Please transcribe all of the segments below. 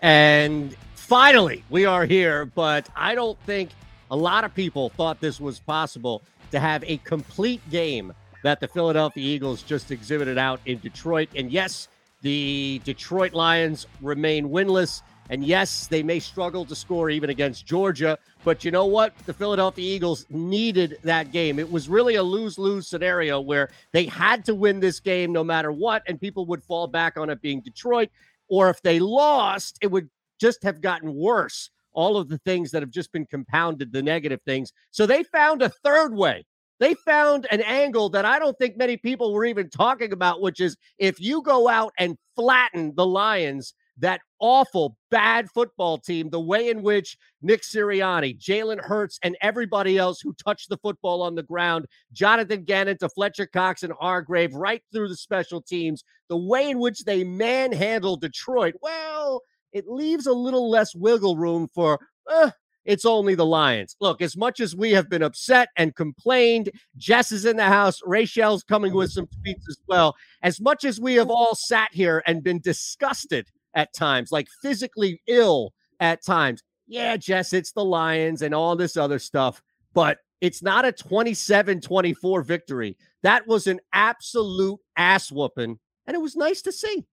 And finally, we are here, but I don't think a lot of people thought this was possible to have a complete game that the Philadelphia Eagles just exhibited out in Detroit. And yes, the Detroit Lions remain winless. And yes, they may struggle to score even against Georgia. But you know what? The Philadelphia Eagles needed that game. It was really a lose lose scenario where they had to win this game no matter what. And people would fall back on it being Detroit. Or if they lost, it would just have gotten worse. All of the things that have just been compounded, the negative things. So they found a third way. They found an angle that I don't think many people were even talking about, which is if you go out and flatten the Lions, that awful, bad football team, the way in which Nick Sirianni, Jalen Hurts, and everybody else who touched the football on the ground, Jonathan Gannon to Fletcher Cox and Hargrave, right through the special teams, the way in which they manhandled Detroit, well, it leaves a little less wiggle room for, uh, it's only the Lions. Look, as much as we have been upset and complained, Jess is in the house. Rachel's coming with some tweets as well. As much as we have all sat here and been disgusted at times, like physically ill at times. Yeah, Jess, it's the Lions and all this other stuff, but it's not a 27 24 victory. That was an absolute ass whooping, and it was nice to see.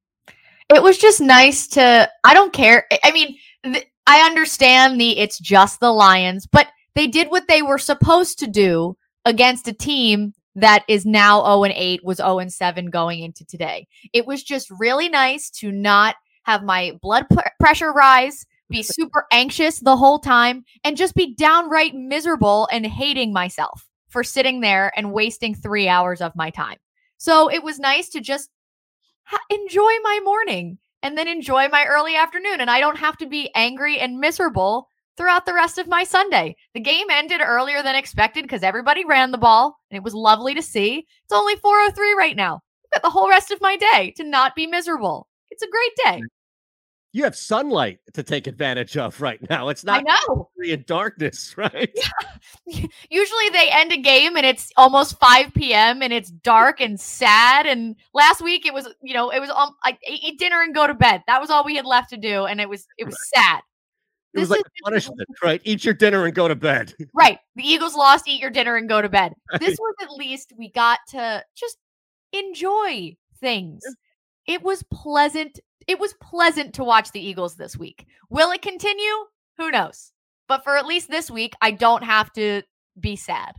It was just nice to, I don't care. I mean, th- I understand the it's just the Lions, but they did what they were supposed to do against a team that is now 0 and 8, was 0 and 7 going into today. It was just really nice to not have my blood pressure rise, be super anxious the whole time, and just be downright miserable and hating myself for sitting there and wasting three hours of my time. So it was nice to just ha- enjoy my morning and then enjoy my early afternoon. And I don't have to be angry and miserable throughout the rest of my Sunday. The game ended earlier than expected because everybody ran the ball and it was lovely to see. It's only 403 right now. I've got the whole rest of my day to not be miserable. It's a great day you have sunlight to take advantage of right now. It's not I know. in darkness, right? Yeah. Usually they end a game and it's almost 5 p.m. and it's dark and sad. And last week it was, you know, it was um, I eat dinner and go to bed. That was all we had left to do, and it was it was right. sad. It this was like a punishment, right? Eat your dinner and go to bed. Right. The Eagles lost. Eat your dinner and go to bed. Right. This was at least we got to just enjoy things. It was pleasant it was pleasant to watch the Eagles this week. Will it continue? Who knows? But for at least this week, I don't have to be sad.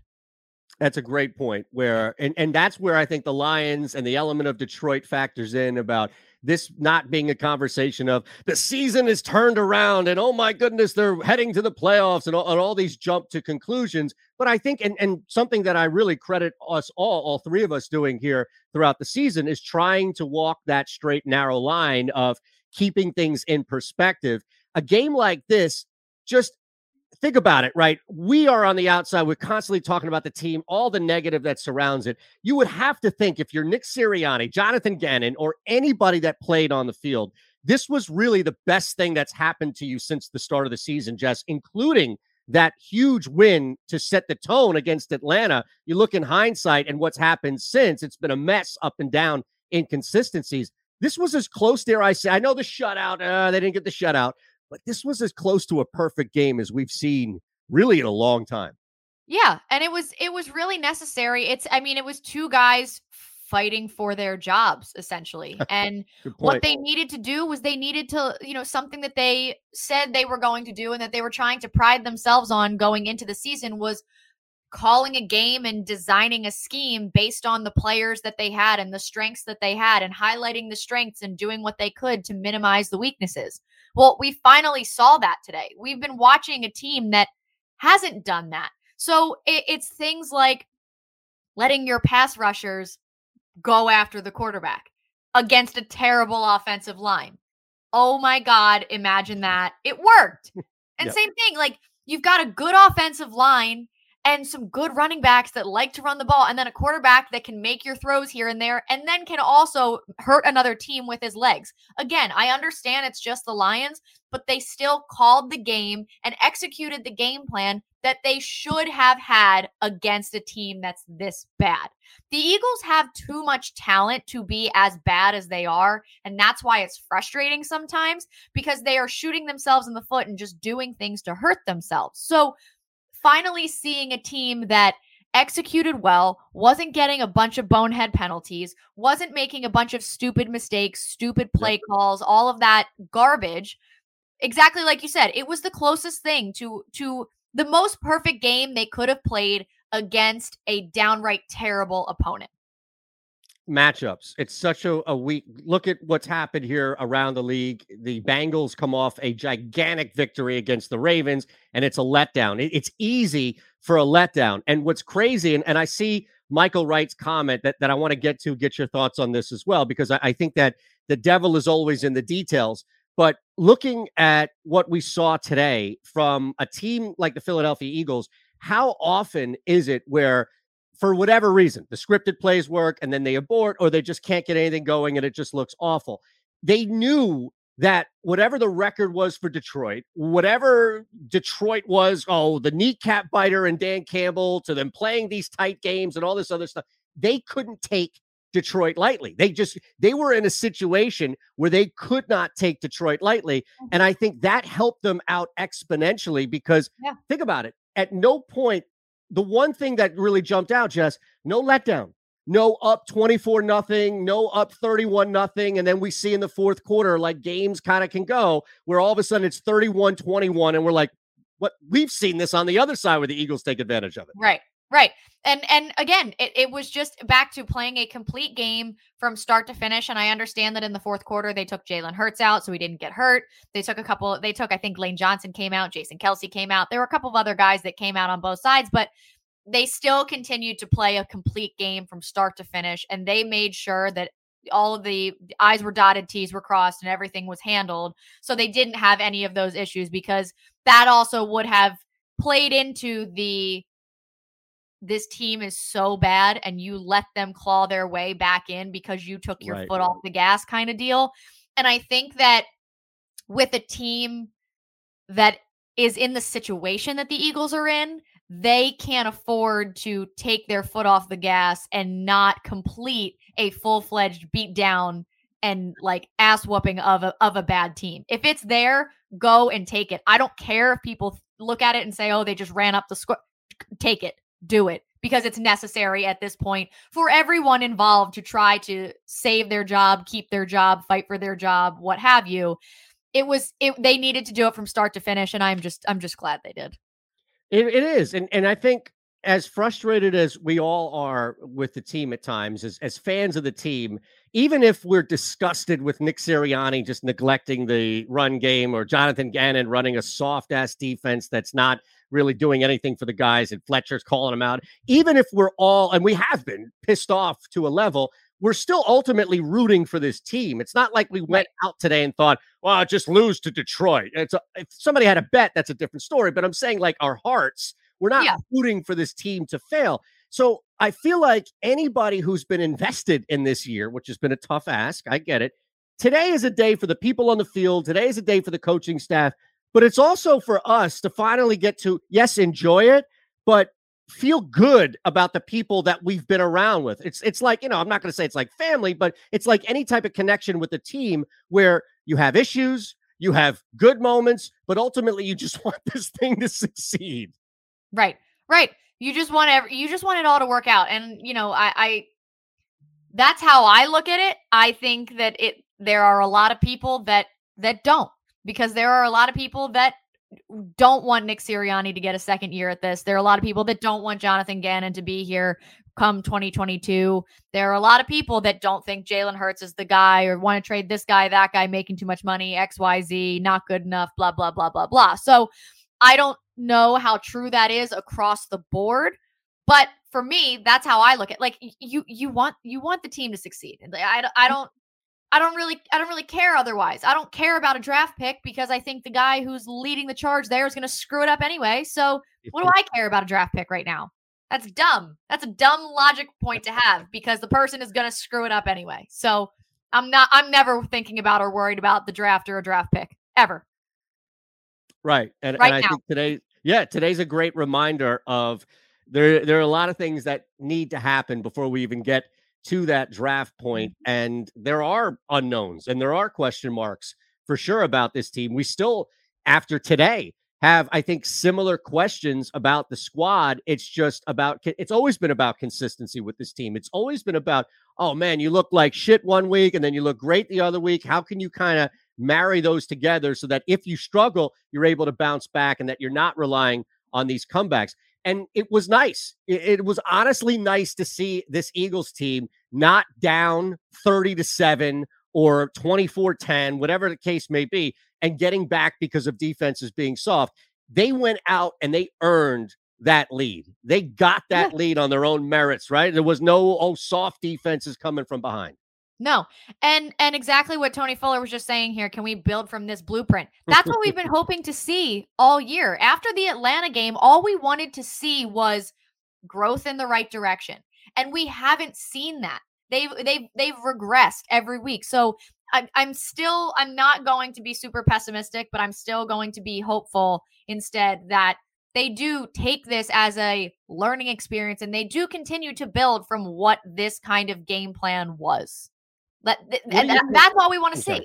That's a great point. Where and and that's where I think the Lions and the element of Detroit factors in about this not being a conversation of the season is turned around and oh my goodness they're heading to the playoffs and all, and all these jump to conclusions. But i think and, and something that i really credit us all all three of us doing here throughout the season is trying to walk that straight narrow line of keeping things in perspective. A game like this just think about it, right? We are on the outside. We're constantly talking about the team, all the negative that surrounds it. You would have to think if you're Nick Sirianni, Jonathan Gannon, or anybody that played on the field, this was really the best thing that's happened to you since the start of the season, Jess, including that huge win to set the tone against Atlanta. You look in hindsight and what's happened since, it's been a mess up and down inconsistencies. This was as close, dare I say. I know the shutout, uh, they didn't get the shutout, but this was as close to a perfect game as we've seen really in a long time. Yeah, and it was it was really necessary. It's I mean, it was two guys fighting for their jobs essentially. And what they needed to do was they needed to, you know, something that they said they were going to do and that they were trying to pride themselves on going into the season was calling a game and designing a scheme based on the players that they had and the strengths that they had and highlighting the strengths and doing what they could to minimize the weaknesses. Well, we finally saw that today. We've been watching a team that hasn't done that. So it, it's things like letting your pass rushers go after the quarterback against a terrible offensive line. Oh my God, imagine that. It worked. And yep. same thing, like you've got a good offensive line and some good running backs that like to run the ball, and then a quarterback that can make your throws here and there, and then can also hurt another team with his legs. Again, I understand it's just the Lions, but they still called the game and executed the game plan that they should have had against a team that's this bad. The Eagles have too much talent to be as bad as they are. And that's why it's frustrating sometimes because they are shooting themselves in the foot and just doing things to hurt themselves. So finally seeing a team that executed well, wasn't getting a bunch of bonehead penalties, wasn't making a bunch of stupid mistakes, stupid play yep. calls, all of that garbage. Exactly like you said, it was the closest thing to to the most perfect game they could have played against a downright terrible opponent. Matchups. It's such a, a weak look at what's happened here around the league. The Bengals come off a gigantic victory against the Ravens, and it's a letdown. It, it's easy for a letdown. And what's crazy, and, and I see Michael Wright's comment that, that I want to get to, get your thoughts on this as well, because I, I think that the devil is always in the details. But looking at what we saw today from a team like the Philadelphia Eagles, how often is it where, for whatever reason, the scripted plays work and then they abort or they just can't get anything going and it just looks awful? They knew that whatever the record was for Detroit, whatever Detroit was, oh, the kneecap biter and Dan Campbell to them playing these tight games and all this other stuff, they couldn't take Detroit lightly. They just they were in a situation where they could not take Detroit lightly, mm-hmm. and I think that helped them out exponentially because yeah. think about it. At no point, the one thing that really jumped out, just no letdown, no up 24 nothing, no up 31 nothing, and then we see in the fourth quarter like games kind of can go where all of a sudden it's 31 21 and we're like what we've seen this on the other side where the Eagles take advantage of it. Right. Right. And and again, it, it was just back to playing a complete game from start to finish. And I understand that in the fourth quarter they took Jalen Hurts out, so he didn't get hurt. They took a couple, they took, I think Lane Johnson came out, Jason Kelce came out. There were a couple of other guys that came out on both sides, but they still continued to play a complete game from start to finish. And they made sure that all of the I's were dotted, T's were crossed, and everything was handled. So they didn't have any of those issues because that also would have played into the this team is so bad and you let them claw their way back in because you took your right. foot off the gas kind of deal. And I think that with a team that is in the situation that the Eagles are in, they can't afford to take their foot off the gas and not complete a full-fledged beat down and like ass whooping of a, of a bad team. If it's there, go and take it. I don't care if people look at it and say, "Oh, they just ran up the score." Take it do it because it's necessary at this point for everyone involved to try to save their job, keep their job, fight for their job, what have you. It was it they needed to do it from start to finish and I'm just I'm just glad they did. it, it is. And and I think as frustrated as we all are with the team at times, as, as fans of the team, even if we're disgusted with Nick Sirianni just neglecting the run game or Jonathan Gannon running a soft ass defense that's not really doing anything for the guys, and Fletcher's calling them out. Even if we're all, and we have been pissed off to a level, we're still ultimately rooting for this team. It's not like we went out today and thought, well, i just lose to Detroit. It's a, if somebody had a bet, that's a different story. But I'm saying, like, our hearts, we're not yeah. rooting for this team to fail. So I feel like anybody who's been invested in this year, which has been a tough ask, I get it. Today is a day for the people on the field. Today is a day for the coaching staff but it's also for us to finally get to, yes, enjoy it, but feel good about the people that we've been around with. It's it's like, you know, I'm not going to say it's like family, but it's like any type of connection with the team where you have issues, you have good moments, but ultimately you just want this thing to succeed. Right. Right. You just want every, you just want it all to work out. And you know, I, I that's how I look at it. I think that it there are a lot of people that that don't because there are a lot of people that don't want Nick Sirianni to get a second year at this. There are a lot of people that don't want Jonathan Gannon to be here come 2022. There are a lot of people that don't think Jalen Hurts is the guy or want to trade this guy, that guy making too much money, XYZ, not good enough, blah, blah, blah, blah, blah. So I don't know how true that is across the board. But for me, that's how I look at like you you want you want the team to succeed. I, I mm. don't I don't really I don't really care otherwise. I don't care about a draft pick because I think the guy who's leading the charge there is going to screw it up anyway. So what do I care about a draft pick right now? That's dumb. That's a dumb logic point to have because the person is going to screw it up anyway. So I'm not I'm never thinking about or worried about the draft or a draft pick ever. Right. And, right and I think today yeah, today's a great reminder of there there are a lot of things that need to happen before we even get to that draft mm-hmm. and there are unknowns and there are question marks for sure about this team. We still, after today, have I think similar questions about the squad. It's just about it's always been about consistency with this team. It's always been about oh man, you look like shit one week and then you look great the other week. How can you kind of marry those together so that if you struggle, you're able to bounce back and that you're not relying on these comebacks? And it was nice. It, it was honestly nice to see this Eagles team not down 30 to 7 or 24 10, whatever the case may be, and getting back because of defenses being soft. They went out and they earned that lead. They got that yeah. lead on their own merits, right? There was no oh soft defenses coming from behind. No. And and exactly what Tony Fuller was just saying here, can we build from this blueprint? That's what we've been hoping to see all year. After the Atlanta game, all we wanted to see was growth in the right direction. And we haven't seen that. They've they've they've regressed every week. So I, I'm still I'm not going to be super pessimistic, but I'm still going to be hopeful instead that they do take this as a learning experience and they do continue to build from what this kind of game plan was. Let th- and that, that's all we want to see.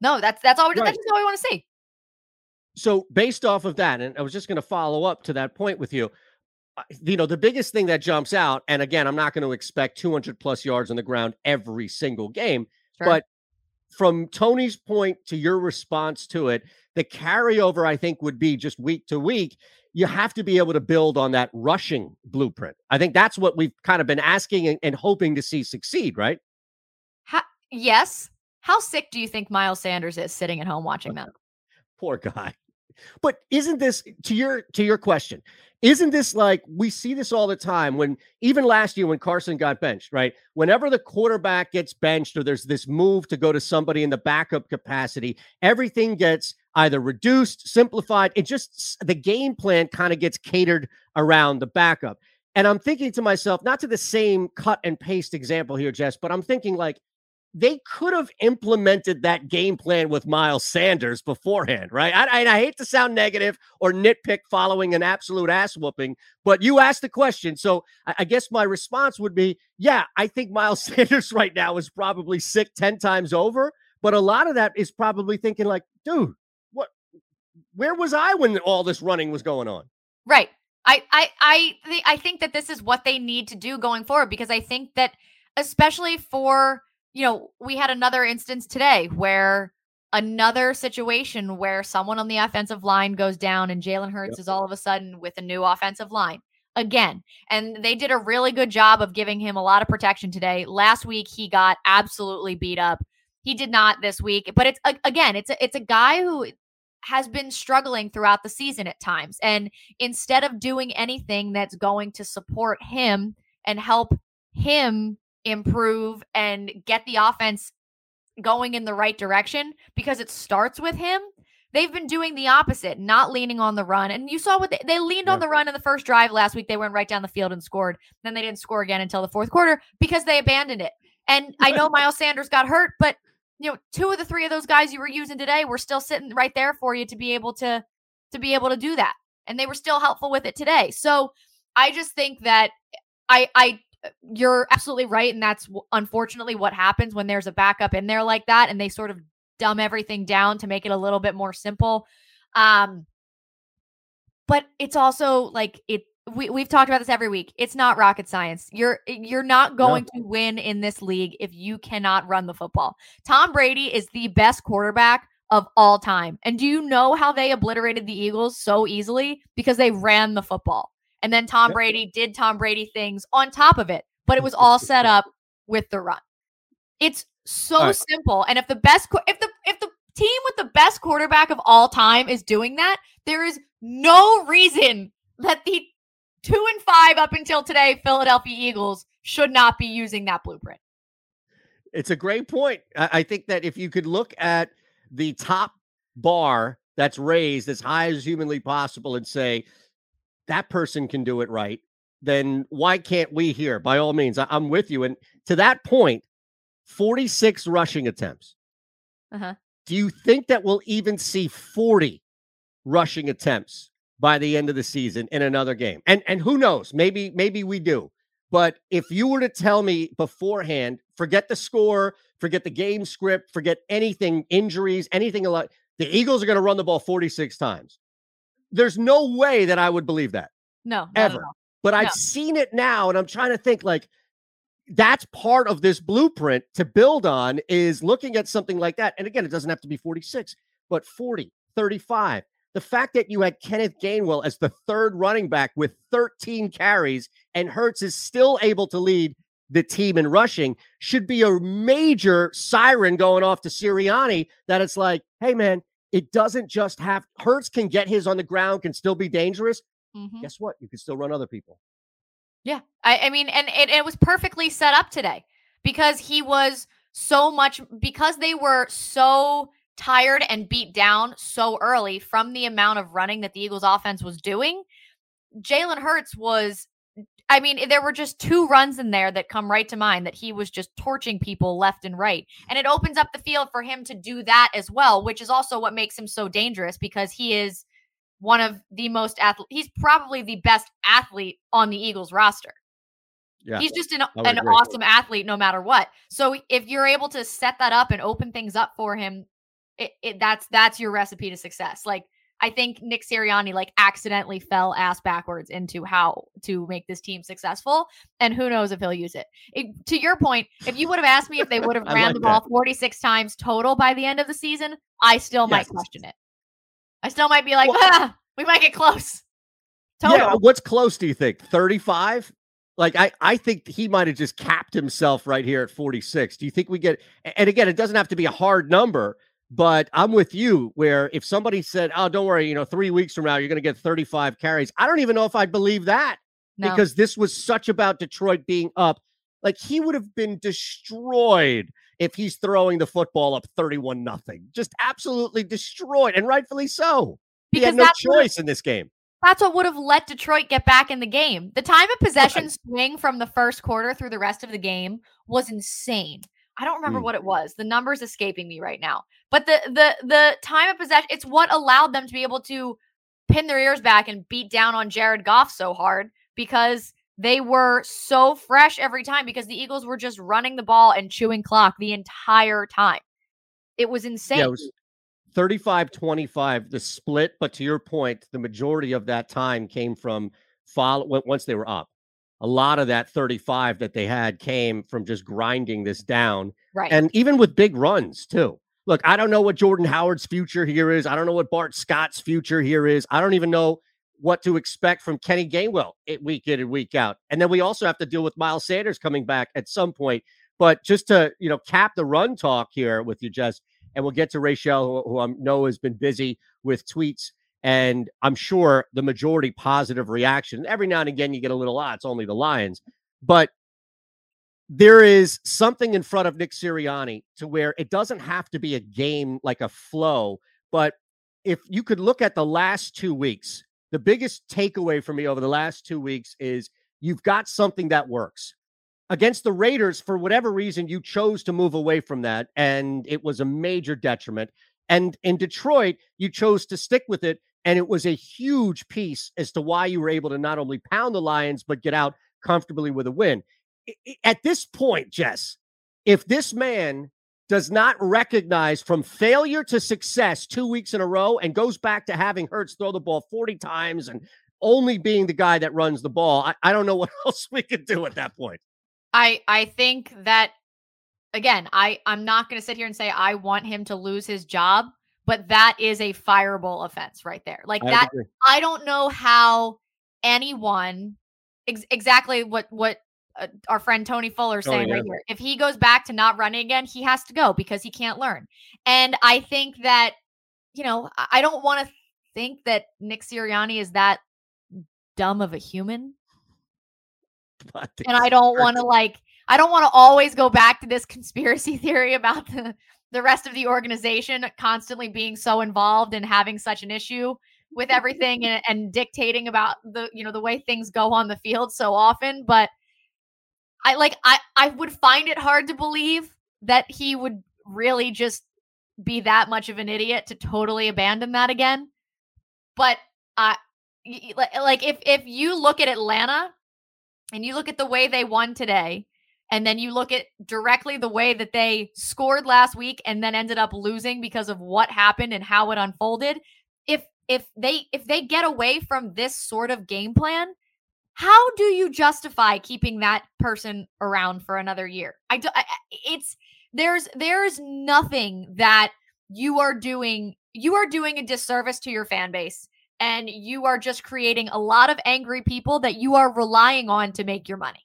No, that's that's all. Right. That's all we want to see. So based off of that, and I was just going to follow up to that point with you. You know, the biggest thing that jumps out, and again, I'm not going to expect 200 plus yards on the ground every single game, sure. but from Tony's point to your response to it, the carryover I think would be just week to week. You have to be able to build on that rushing blueprint. I think that's what we've kind of been asking and, and hoping to see succeed, right? Yes. How sick do you think Miles Sanders is sitting at home watching them? Poor guy. But isn't this to your to your question? Isn't this like we see this all the time when even last year when Carson got benched, right? Whenever the quarterback gets benched or there's this move to go to somebody in the backup capacity, everything gets either reduced, simplified. It just the game plan kind of gets catered around the backup. And I'm thinking to myself, not to the same cut and paste example here, Jess, but I'm thinking like they could have implemented that game plan with Miles Sanders beforehand, right? I, I, I, hate to sound negative or nitpick following an absolute ass whooping, but you asked the question. So I, I guess my response would be yeah, I think Miles Sanders right now is probably sick 10 times over, but a lot of that is probably thinking, like, dude, what, where was I when all this running was going on? Right. I, I, I, th- I think that this is what they need to do going forward because I think that, especially for, you know, we had another instance today where another situation where someone on the offensive line goes down and Jalen Hurts yep. is all of a sudden with a new offensive line again. And they did a really good job of giving him a lot of protection today. Last week he got absolutely beat up. He did not this week, but it's again, it's a, it's a guy who has been struggling throughout the season at times. And instead of doing anything that's going to support him and help him improve and get the offense going in the right direction because it starts with him. They've been doing the opposite, not leaning on the run. And you saw what they, they leaned yeah. on the run in the first drive last week. They went right down the field and scored. Then they didn't score again until the fourth quarter because they abandoned it. And I know Miles Sanders got hurt, but you know, two of the three of those guys you were using today were still sitting right there for you to be able to to be able to do that. And they were still helpful with it today. So I just think that I I you're absolutely right and that's unfortunately what happens when there's a backup in there like that and they sort of dumb everything down to make it a little bit more simple. Um but it's also like it we, we've talked about this every week. It's not rocket science. You're you're not going no. to win in this league if you cannot run the football. Tom Brady is the best quarterback of all time. And do you know how they obliterated the Eagles so easily? Because they ran the football. And then Tom yep. Brady did Tom Brady things on top of it, but it was all set up with the run. It's so right. simple. And if the best if the if the team with the best quarterback of all time is doing that, there is no reason that the two and five up until today Philadelphia Eagles should not be using that blueprint. It's a great point. I think that if you could look at the top bar that's raised as high as humanly possible and say that person can do it right, then why can't we here? By all means, I'm with you. And to that point, 46 rushing attempts. Uh-huh. Do you think that we'll even see 40 rushing attempts by the end of the season in another game. And and who knows? Maybe maybe we do. But if you were to tell me beforehand, forget the score, forget the game script, forget anything, injuries, anything like the Eagles are going to run the ball 46 times. There's no way that I would believe that. No, ever. But no. I've seen it now, and I'm trying to think like that's part of this blueprint to build on is looking at something like that. And again, it doesn't have to be 46, but 40, 35, the fact that you had Kenneth Gainwell as the third running back with 13 carries and Hurts is still able to lead the team in rushing should be a major siren going off to Sirianni that it's like, hey, man, it doesn't just have Hurts can get his on the ground, can still be dangerous. Mm-hmm. Guess what? You can still run other people. Yeah. I, I mean, and it, it was perfectly set up today because he was so much, because they were so tired and beat down so early from the amount of running that the Eagles offense was doing. Jalen Hurts was, I mean, there were just two runs in there that come right to mind that he was just torching people left and right. And it opens up the field for him to do that as well, which is also what makes him so dangerous because he is one of the most athlete. He's probably the best athlete on the Eagles roster. Yeah, he's just an, an awesome athlete no matter what. So if you're able to set that up and open things up for him it, it, that's that's your recipe to success. Like I think Nick Sirianni like accidentally fell ass backwards into how to make this team successful, and who knows if he'll use it. it to your point, if you would have asked me if they would have ran like the ball that. 46 times total by the end of the season, I still yes. might question it. I still might be like, well, ah, we might get close. Total. Yeah, what's close? Do you think 35? Like I, I think he might have just capped himself right here at 46. Do you think we get? And again, it doesn't have to be a hard number but I'm with you where if somebody said, Oh, don't worry, you know, three weeks from now, you're going to get 35 carries. I don't even know if I'd believe that no. because this was such about Detroit being up. Like he would have been destroyed if he's throwing the football up 31 nothing. Just absolutely destroyed and rightfully so. Because he had no choice in this game. That's what would have let Detroit get back in the game. The time of possession swing from the first quarter through the rest of the game was insane. I don't remember mm. what it was. The numbers escaping me right now. But the the the time of possession, it's what allowed them to be able to pin their ears back and beat down on Jared Goff so hard because they were so fresh every time because the Eagles were just running the ball and chewing clock the entire time. It was insane. Yeah, it was 35 25 the split, but to your point, the majority of that time came from follow once they were up a lot of that 35 that they had came from just grinding this down. Right. And even with big runs, too. Look, I don't know what Jordan Howard's future here is. I don't know what Boston Scott's future here is. I don't even know what to expect from Kenny Gainwell week in and week out. And then we also have to deal with Miles Sanders coming back at some point. But just to, you know, cap the run talk here with you, Jess, and we'll get to Rachel, who, who I know has been busy with tweets and I'm sure the majority positive reaction. Every now and again, you get a little, ah, it's only the Lions. But there is something in front of Nick Sirianni to where it doesn't have to be a game like a flow. But if you could look at the last two weeks, the biggest takeaway for me over the last two weeks is you've got something that works. against the Raiders, for whatever reason, you chose to move away from that, and it was a major detriment. And in Detroit, you chose to stick with it, and it was a huge piece as to why you were able to not only pound the Lions, but get out comfortably with a win. At this point, Jess, if this man does not recognize from failure to success two weeks in a row and goes back to having Hurts throw the ball 40 times and only being the guy that runs the ball, I, I don't know what else we could do at that point. I I think that again, I I'm not going to sit here and say I want him to lose his job, but that is a fireable offense right there. Like I that agree. I don't know how anyone ex- exactly what what uh, our friend Tony Fuller oh, saying yeah. right here. If he goes back to not running again, he has to go because he can't learn. And I think that you know, I don't want to think that Nick Sirianni is that dumb of a human and I don't want to like I don't want to always go back to this conspiracy theory about the the rest of the organization constantly being so involved and having such an issue with everything and, and dictating about the you know the way things go on the field so often. But I like I I would find it hard to believe that he would really just be that much of an idiot to totally abandon that again. But I like if if you look at Atlanta and you look at the way they won today, and then you look at directly the way that they scored last week and then ended up losing because of what happened and how it unfolded, if if they if they get away from this sort of game plan, how do you justify keeping that person around for another year? I do I, it's there's there's nothing that you are doing you are doing a disservice to your fan base and you are just creating a lot of angry people that you are relying on to make your money.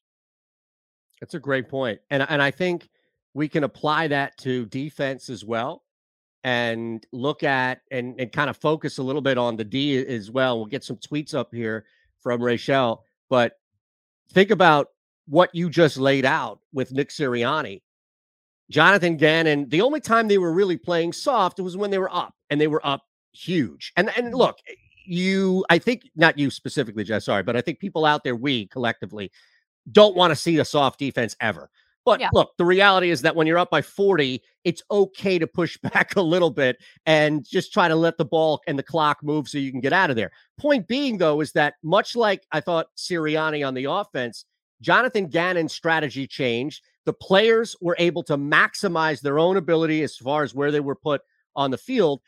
That's a great point. And and I think we can apply that to defense as well and look at and, and kind of focus a little bit on the D as well. We'll get some tweets up here from Rachel, but think about what you just laid out with Nick Sirianni. Jonathan Gannon, the only time they were really playing soft was when they were up and they were up huge. And and look, you, I think, not you specifically, Jess, sorry, but I think people out there, we collectively, don't want to see a soft defense ever. But yeah. look, the reality is that when you're up by 40, it's okay to push back a little bit and just try to let the ball and the clock move so you can get out of there. Point being, though, is that much like I thought Sirianni on the offense, Jonathan Gannon's strategy changed. The players were able to maximize their own ability as far as where they were put on the field.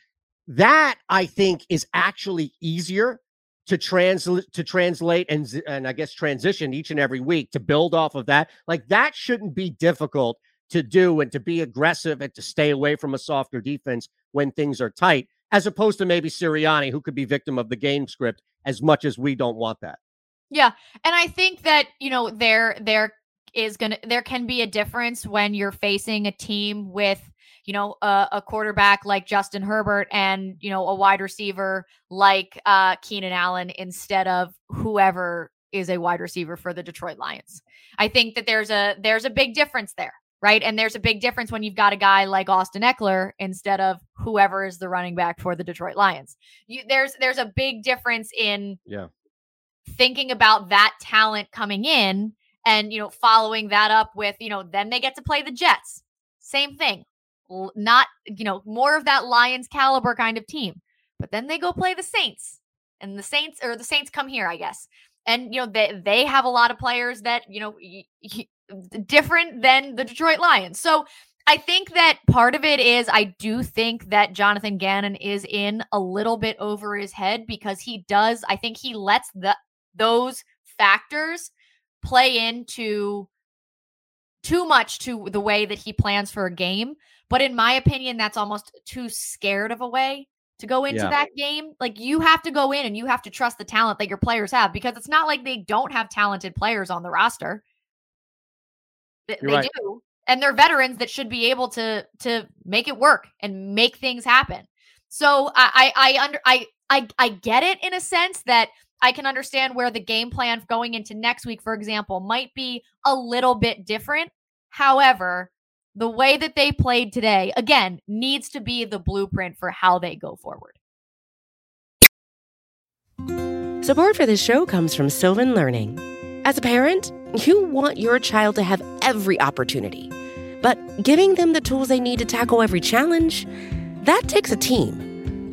That I think is actually easier to translate to translate and and I guess transition each and every week to build off of that. Like that shouldn't be difficult to do and to be aggressive and to stay away from a softer defense when things are tight, as opposed to maybe Sirianni, who could be victim of the game script as much as we don't want that. Yeah, and I think that you know there there is gonna there can be a difference when you're facing a team with you know, a, a, quarterback like Justin Herbert and, you know, a wide receiver like uh, Keenan Allen instead of whoever is a wide receiver for the Detroit Lions. I think that there's a there's a big difference there, right? And there's a big difference when you've got a guy like Austin Ekeler instead of whoever is the running back for the Detroit Lions. You, there's there's a big difference in yeah thinking about that talent coming in and you know following that up with you know then they get to play the Jets. Same thing not, you know, more of that Lions caliber kind of team. But then they go play the Saints. And the Saints or the Saints come here, I guess. And you know, they they have a lot of players that, you know, different than the Detroit Lions. So I think that part of it is I do think that Jonathan Gannon is in a little bit over his head because he does I think he lets the those factors play into too much to the way that he plans for a game but in my opinion, that's almost too scared of a way to go into yeah. that game. Like you have to go in and you have to trust the talent that your players have because it's not like they don't have talented players on the roster. They, they right. do. And they're veterans that should be able to to make it work and make things happen. So I I, I under I I I get it in a sense that I can understand where the game plan going into next week, for example, might be a little bit different. However, the way that they played today, again, needs to be the blueprint for how they go forward. Support for this show comes from Sylvan Learning. As a parent, You want your child to have every opportunity, but giving them the tools they need to tackle every challenge, that takes a team.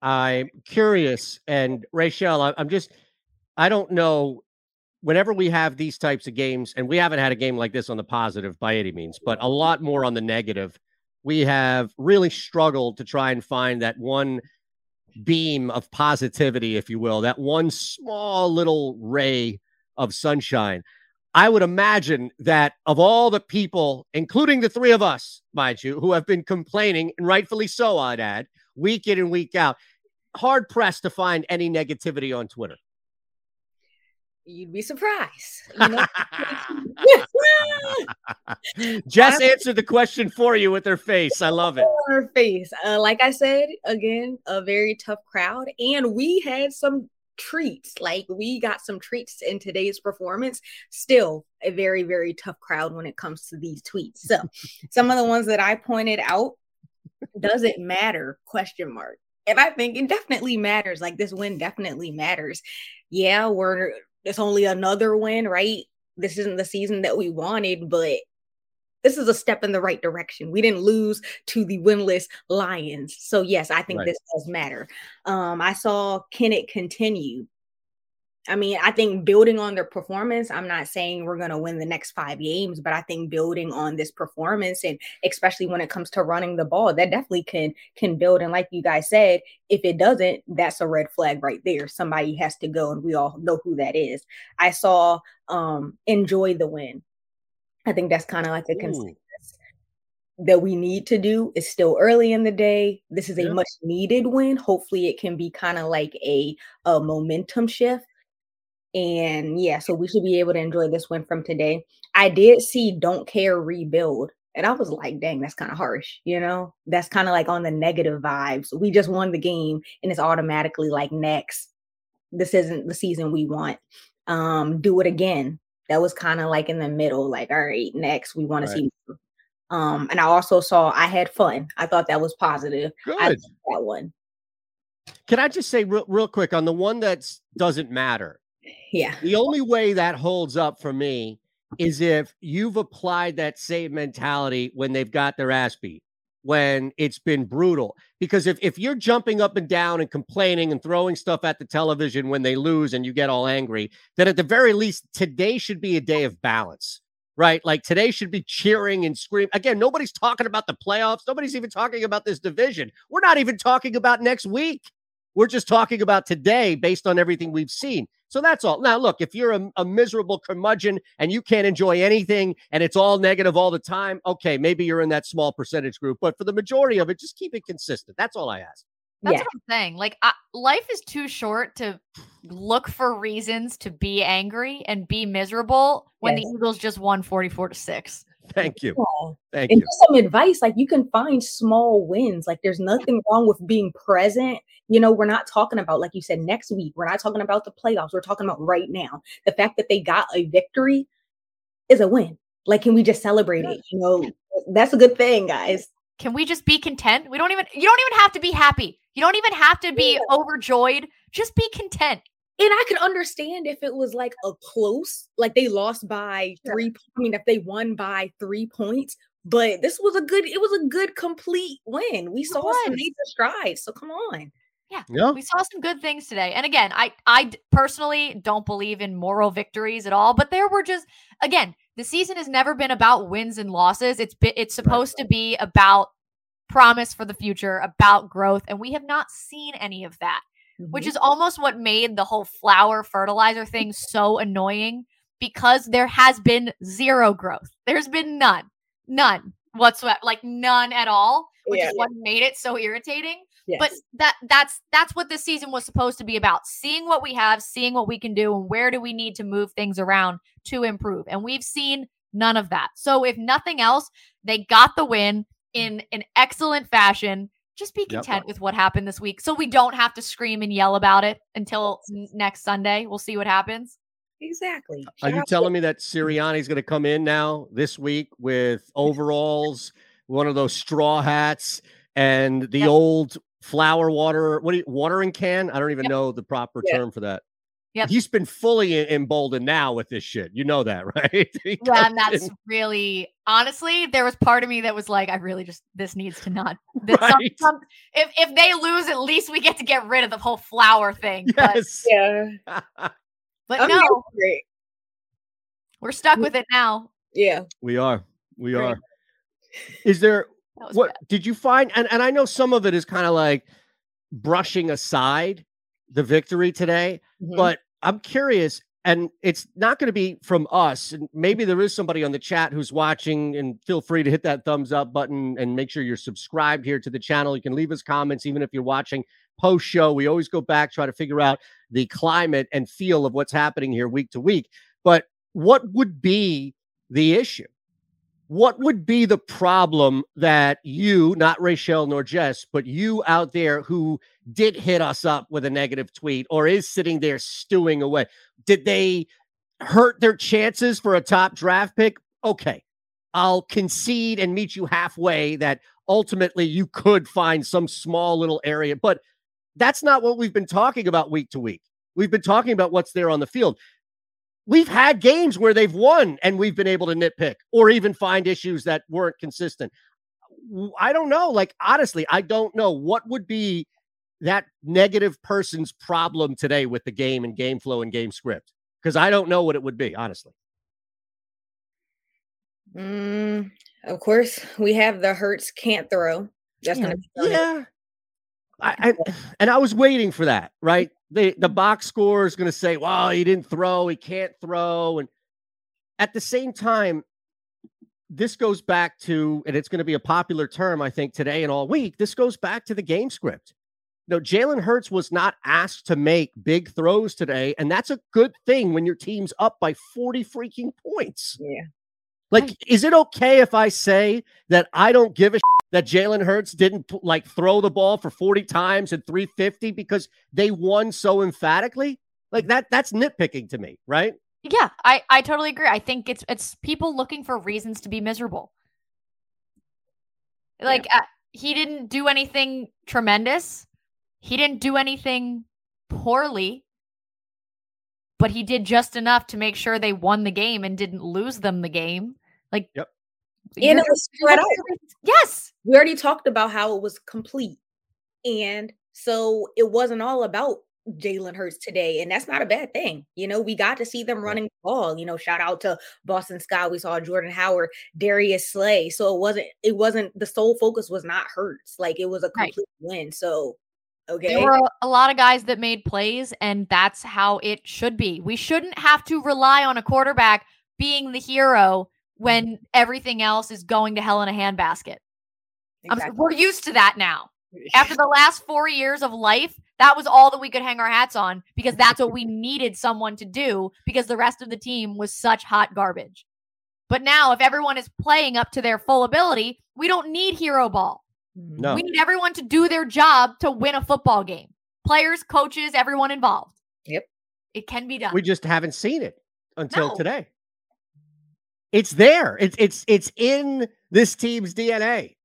I'm curious, and Rachel, I'm just, I don't know. Whenever we have these types of games, and we haven't had a game like this on the positive by any means, but a lot more on the negative, we have really struggled to try and find that one beam of positivity, if you will, that one small little ray of sunshine. I would imagine that of all the people, including the three of us, mind you, who have been complaining, and rightfully so, I'd add, week in and week out, hard pressed to find any negativity on Twitter. You'd be surprised. You know? Jess answered the question for you with her face. I love it. Her face. Uh, like I said, again, a very tough crowd. And we had some treats. Like we got some treats in today's performance. Still a very, very tough crowd when it comes to these tweets. So some of the ones that I pointed out, does it matter? Question mark. And I think it definitely matters. Like this win definitely matters. Yeah, we're it's only another win, right? This isn't the season that we wanted, but this is a step in the right direction. We didn't lose to the winless Lions. So yes, I think right. this does matter. Um, I saw Kenneth continue I mean, I think building on their performance, I'm not saying we're going to win the next five games, but I think building on this performance and especially when it comes to running the ball, that definitely can can build. And like you guys said, if it doesn't, that's a red flag right there. Somebody has to go, and we all know who that is. I saw um enjoy the win. I think that's kind of like a consensus that we need to do. It's still early in the day. This is a yeah. much needed win. Hopefully, it can be kind of like a, a momentum shift and yeah, so we should be able to enjoy this win from today. I did see Don't Care Rebuild. And I was like, dang, that's kind of harsh, you know? That's kind of like on the negative vibes. We just won the game and it's automatically like next. This isn't the season we want. Um, do it again. That was kind of like in the middle, like, all right, next, we want right. to see. Um, and I also saw I had fun. I thought that was positive. Good. that one. Can I just say real, real quick on the one that doesn't matter? Yeah. The only way that holds up for me is if you've applied that same mentality when they've got their ass beat, when it's been brutal. Because if, if you're jumping up and down and complaining and throwing stuff at the television when they lose and you get all angry, then at the very least, today should be a day of balance. Right. Like today should be cheering and screaming. Again, nobody's talking about the playoffs. Nobody's even talking about this division. We're not even talking about next week. We're just talking about today based on everything we've seen. So that's all. Now, look, if you're a, a, miserable curmudgeon and you can't enjoy anything and it's all negative all the time, okay, maybe you're in that small percentage group. But for the majority of it, just keep it consistent. That's all I ask. That's yeah. what I'm saying. Like, uh, life is too short to look for reasons to be angry and be miserable when yes. the Eagles just won 44 to 6. Thank you. Yeah. Thank and you. some advice like you can find small wins. Like there's nothing wrong with being present. You know, we're not talking about, like you said, next week. We're not talking about the playoffs. We're talking about right now. The fact that they got a victory is a win. Like, can we just celebrate it? You know, that's a good thing, guys. Can we just be content? We don't even, you don't even have to be happy. You don't even have to be yeah. overjoyed. Just be content. And I could understand if it was like a close, like they lost by three. I mean, if they won by three points, but this was a good, it was a good complete win. We saw some major strides. So come on. Yeah. Yeah. We saw some good things today. And again, I I personally don't believe in moral victories at all, but there were just again, the season has never been about wins and losses. It's been, it's supposed to be about promise for the future, about growth, and we have not seen any of that, which Mhm. is almost what made the whole flower fertilizer thing so annoying because there has been zero growth. There's been none. None whatsoever, like none at all, which Yeah. is what made it so irritating Yes. but that that's that's what this season was supposed to be about seeing what we have seeing what we can do and where do we need to move things around to improve and we've seen none of that so if nothing else they got the win in an excellent fashion just be Yep. content with what happened this week so we don't have to scream and yell about it until n- next sunday we'll see what happens exactly. Are you out to- telling me that Sirianni's going to come in now this week with overalls, one of those straw hats, and the Yep. old flower water? What do you, watering can? I don't even Yep. know the proper Yeah. term for that. Yep. He's been fully emboldened now with this shit. You know that, right? Yeah and that's in- really honestly there was part of me that was like i really just this needs to not this, some- Right. some- if if they lose at least we get to get rid of the whole flower thing but yes. Yeah. But I'm no, here we're stuck with it now. Yeah. we are. We Great. are. Is there what bad. did you find and, and i know some of it is kind of like brushing aside the victory today Mhm. but i'm curious and it's not going to be from us and maybe there is somebody on the chat who's watching and feel free to hit that thumbs up button and make sure you're subscribed here to the channel. You can leave us comments even if you're watching post show we always go back try to figure out the climate and feel of what's happening here week to week. But what would be the issue what would be the problem that you, not Rachel nor Jess, but you out there who did hit us up with a negative tweet or is sitting there stewing away? Did they hurt their chances for a top draft pick? Okay. I'll concede and meet you halfway that ultimately you could find some small little area, but that's not what we've been talking about week to week. We've been talking about what's there on the field we've had games where they've won and we've been able to nitpick or even find issues that weren't consistent. I don't know. Like, honestly, I don't know what would be that negative person's problem today with the game and game flow and game script because I don't know what it would be, honestly. Mm, of course, we have the Hurts can't throw. That's gonna be. Yeah. I, I, and I was waiting for that, right? The the box score is going to say, "Well, he didn't throw, he can't throw," and at the same time, this goes back to, and it's going to be a popular term, I think, today and all week. This goes back to the game script. No, Jalen Hurts was not asked to make big throws today, and that's a good thing when your team's up by forty freaking points. Yeah. Like, is it okay if I say that I don't give a that Jalen Hurts didn't like throw the ball for 40 times and 350 because they won so emphatically? Like that that's nitpicking to me, right? Yeah, I I totally agree. I think it's it's people looking for reasons to be miserable. Like uh, he didn't do anything tremendous. He didn't do anything poorly. But he did just enough to make sure they won the game and didn't lose them the game. Like Yep. And you're- it was spread out. Yes. We already talked about how it was complete. And so it wasn't all about Jalen Hurts today. And that's not a bad thing. You know, we got to see them running the ball. You know, shout out to Boston Scott. We saw Jordan Howard, Darius Slay. So it wasn't, it wasn't the sole focus was not Hurts. Like it was a Right. complete win. So okay. There were a- a lot of guys that made plays, and that's how it should be. We shouldn't have to rely on a quarterback being the hero mm-hmm. when everything else is going to hell in a handbasket. I'm- Exactly. we're used to that now. After the last four years of life, that was all that we could hang our hats on because that's what we needed someone to do because the rest of the team was such hot garbage. But now, if everyone is playing up to their full ability, we don't need hero ball. Mm-hmm. No. We need everyone to do their job to win a football game. Players, coaches, everyone involved. Yep. It can be done. We just haven't seen it until No. today. It's there. It's it's it's in this team's DNA.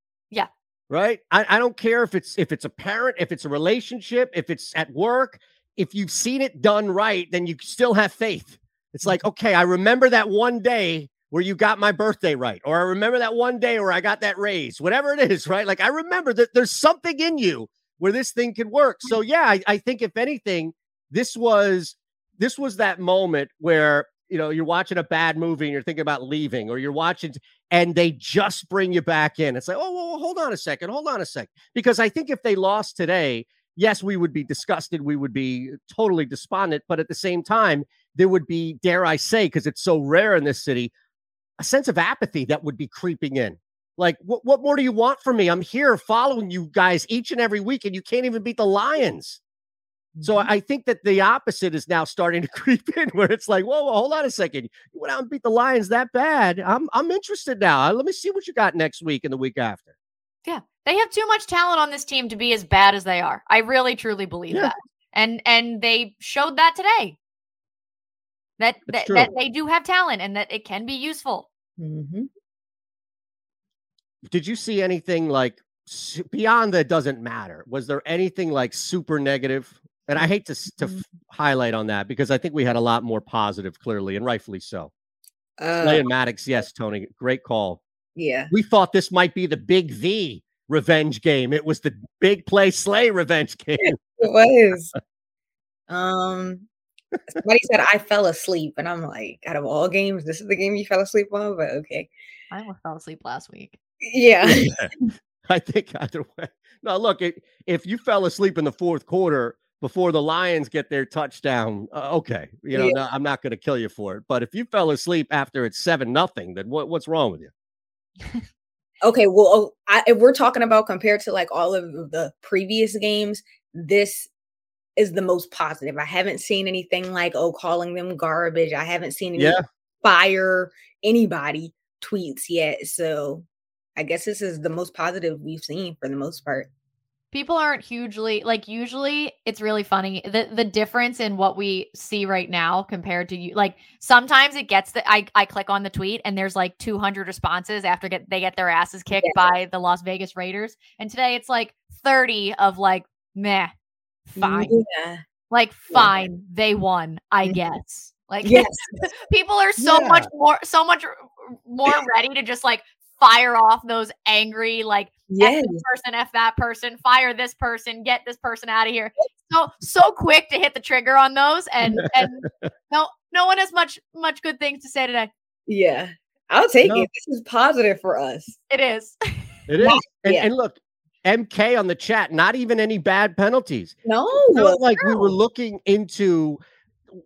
Right? I, I don't care if it's if it's a parent, if it's a relationship, if it's at work. If you've seen it done right, then you still have faith. It's like, okay, I remember that one day where you got my birthday right, or I remember that one day where I got that raise, whatever it is, right? Like I remember that there's something in you where this thing could work. So yeah, I, I think if anything, this was this was that moment where you know you're watching a bad movie and you're thinking about leaving, or you're watching and they just bring you back in. It's like, oh, well, hold on a second, hold on a second, because I think if they lost today, yes, we would be disgusted, we would be totally despondent, but at the same time, there would be, dare I say, because it's so rare in this city, a sense of apathy that would be creeping in. Like, what, what more do you want from me? I'm here following you guys each and every week, and you can't even beat the Lions. So Mm-hmm. I think that the opposite is now starting to creep in, where it's like, whoa, whoa, hold on a second. You went out and beat the Lions that bad. I'm I'm interested now. Let me see what you got next week and the week after. Yeah, they have too much talent on this team to be as bad as they are. I really truly believe Yeah. that, and and they showed that today. That that, that they do have talent and that it can be useful. Mhm. Did you see anything like beyond that doesn't matter? Was there anything like super negative? And I hate to to Mm-hmm. f- highlight on that because I think we had a lot more positive, clearly, and rightfully so. Uh, Slay and Maddox, yes, Tony, great call. yeah. We thought this might be the big V revenge game. It was the big play Slay revenge game. It was. Um, somebody said I fell asleep, and I'm like, out of all games, this is the game you fell asleep on. But okay, I almost fell asleep last week. yeah, I think either way. No, look, it, if you fell asleep in the fourth quarter before the Lions get their touchdown, uh, okay, you know, Yeah. no, I'm not going to kill you for it. But if you fell asleep after it's seven nothing, then what, what's wrong with you? okay. Well, oh, I, if we're talking about compared to like all of the previous games, this is the most positive. I haven't seen anything like oh calling them garbage. I haven't seen any Yeah, fire anybody tweets yet. So I guess this is the most positive we've seen for the most part. People aren't hugely like usually it's really funny the the difference in what we see right now compared to you like sometimes it gets that I, I click on the tweet and there's like 200 responses after get they get their asses kicked Yeah. by the Las Vegas Raiders and today it's like 30 of like meh fine Yeah. like Yeah. fine they won I Mhm. guess like Yes. people are so Yeah. much more so much more ready to just like fire off those angry like F Yes. this person, F that person, fire this person, get this person out of here. So so quick to hit the trigger on those, and and no no one has much much good things to say today. Yeah. I'll take No. it. This is positive for us. It is. it is. And, Yeah. and look, MK on the chat, not even any bad penalties. No. felt like we were looking into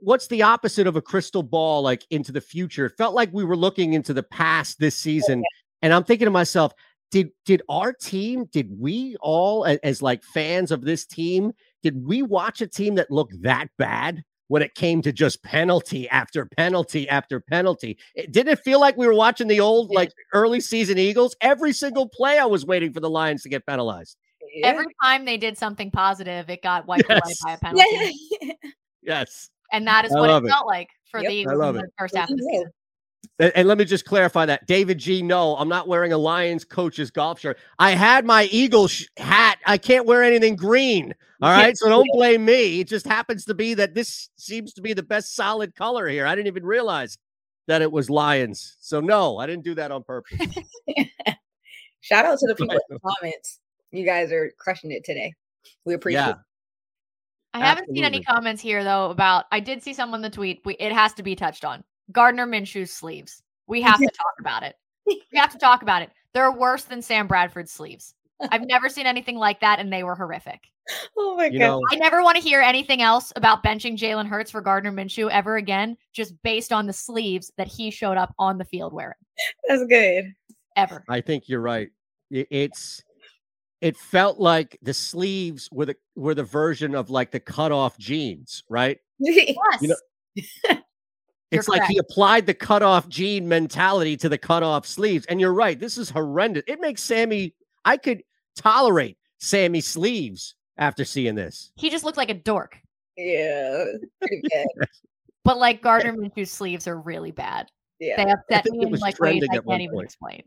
what's the opposite of a crystal ball like into the future it felt like we were looking into the past this season and i'm thinking to myself did did our team did we all a- as, like fans of this team did we watch a team that looked that bad when it came to just penalty after penalty after penalty it, didn't it feel like we were watching the old like early season eagles every single play i was waiting for the lions to get penalized Yeah. Every time they did something positive, it got wiped away by a penalty, yes and that is I what love it it. felt like for Yep. the I Eagles love in it. the first half of the season. And, and let me just clarify that. David G, no, I'm not wearing a Lions coach's golf shirt. I had my Eagles sh- hat. I can't wear anything green. All right. So don't blame me. It just happens to be that this seems to be the best solid color here. I didn't even realize that it was Lions. So no, I didn't do that on purpose. Shout out to the people in the comments. You guys are crushing it today. We appreciate yeah. it. I haven't seen any comments here though about. I did see someone the tweet. We, it has to be touched on. Gardner Minshew's sleeves. We have to talk about it. We have to talk about it. They're worse than Sam Bradford's sleeves. I've never seen anything like that, and they were horrific. Oh my You god. know, I never want to hear anything else about benching Jalen Hurts for Gardner Minshew ever again, just based on the sleeves that he showed up on the field wearing. That's good. Ever. I think you're right. It's it felt like the sleeves were the were the version of like the cutoff jeans, right? Yes. You know, You're It's like he applied the cutoff gene mentality to the cutoff sleeves. And you're right. This is horrendous. It makes Sammy, I could tolerate Sammy sleeves after seeing this. he just looked like a dork. yeah. But like Gardner Minshew's sleeves are really bad. Yeah. They upset think me in like ways I can't even point. explain.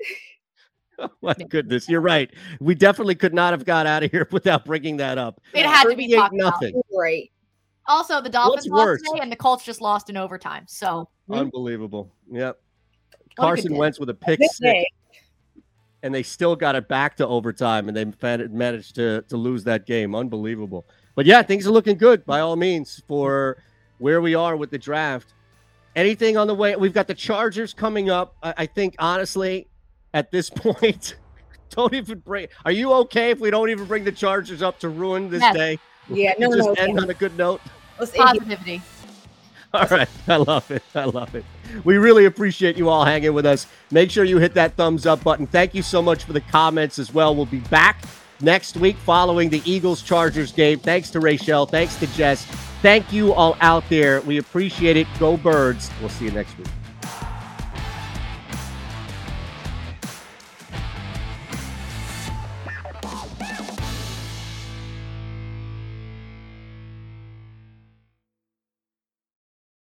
Oh my goodness. You're right. We definitely could not have got out of here without bringing that up. It had to be 38 talked about. nothing. Right. Also, the Dolphins lost worse? today, and the Colts just lost in overtime. So. Unbelievable. Yep. What Carson day. Wentz with a pick six. and they still got it back to overtime, and they managed to to lose that game. Unbelievable. But yeah, things are looking good by all means for where we are with the draft. Anything on the way? We've got the Chargers coming up. I, I think honestly, at this point, don't even bring. Are you okay if we don't even bring the Chargers up to ruin this Yes. day? Yeah, no, just no, end no. on a good note. Let's end it. Positivity. All right. I love it. I love it. We really appreciate you all hanging with us. Make sure you hit that thumbs up button. Thank you so much for the comments as well. We'll be back next week following the Eagles Chargers game. Thanks to Rachel. Thanks to Jess. Thank you all out there. We appreciate it. Go Birds. We'll see you next week.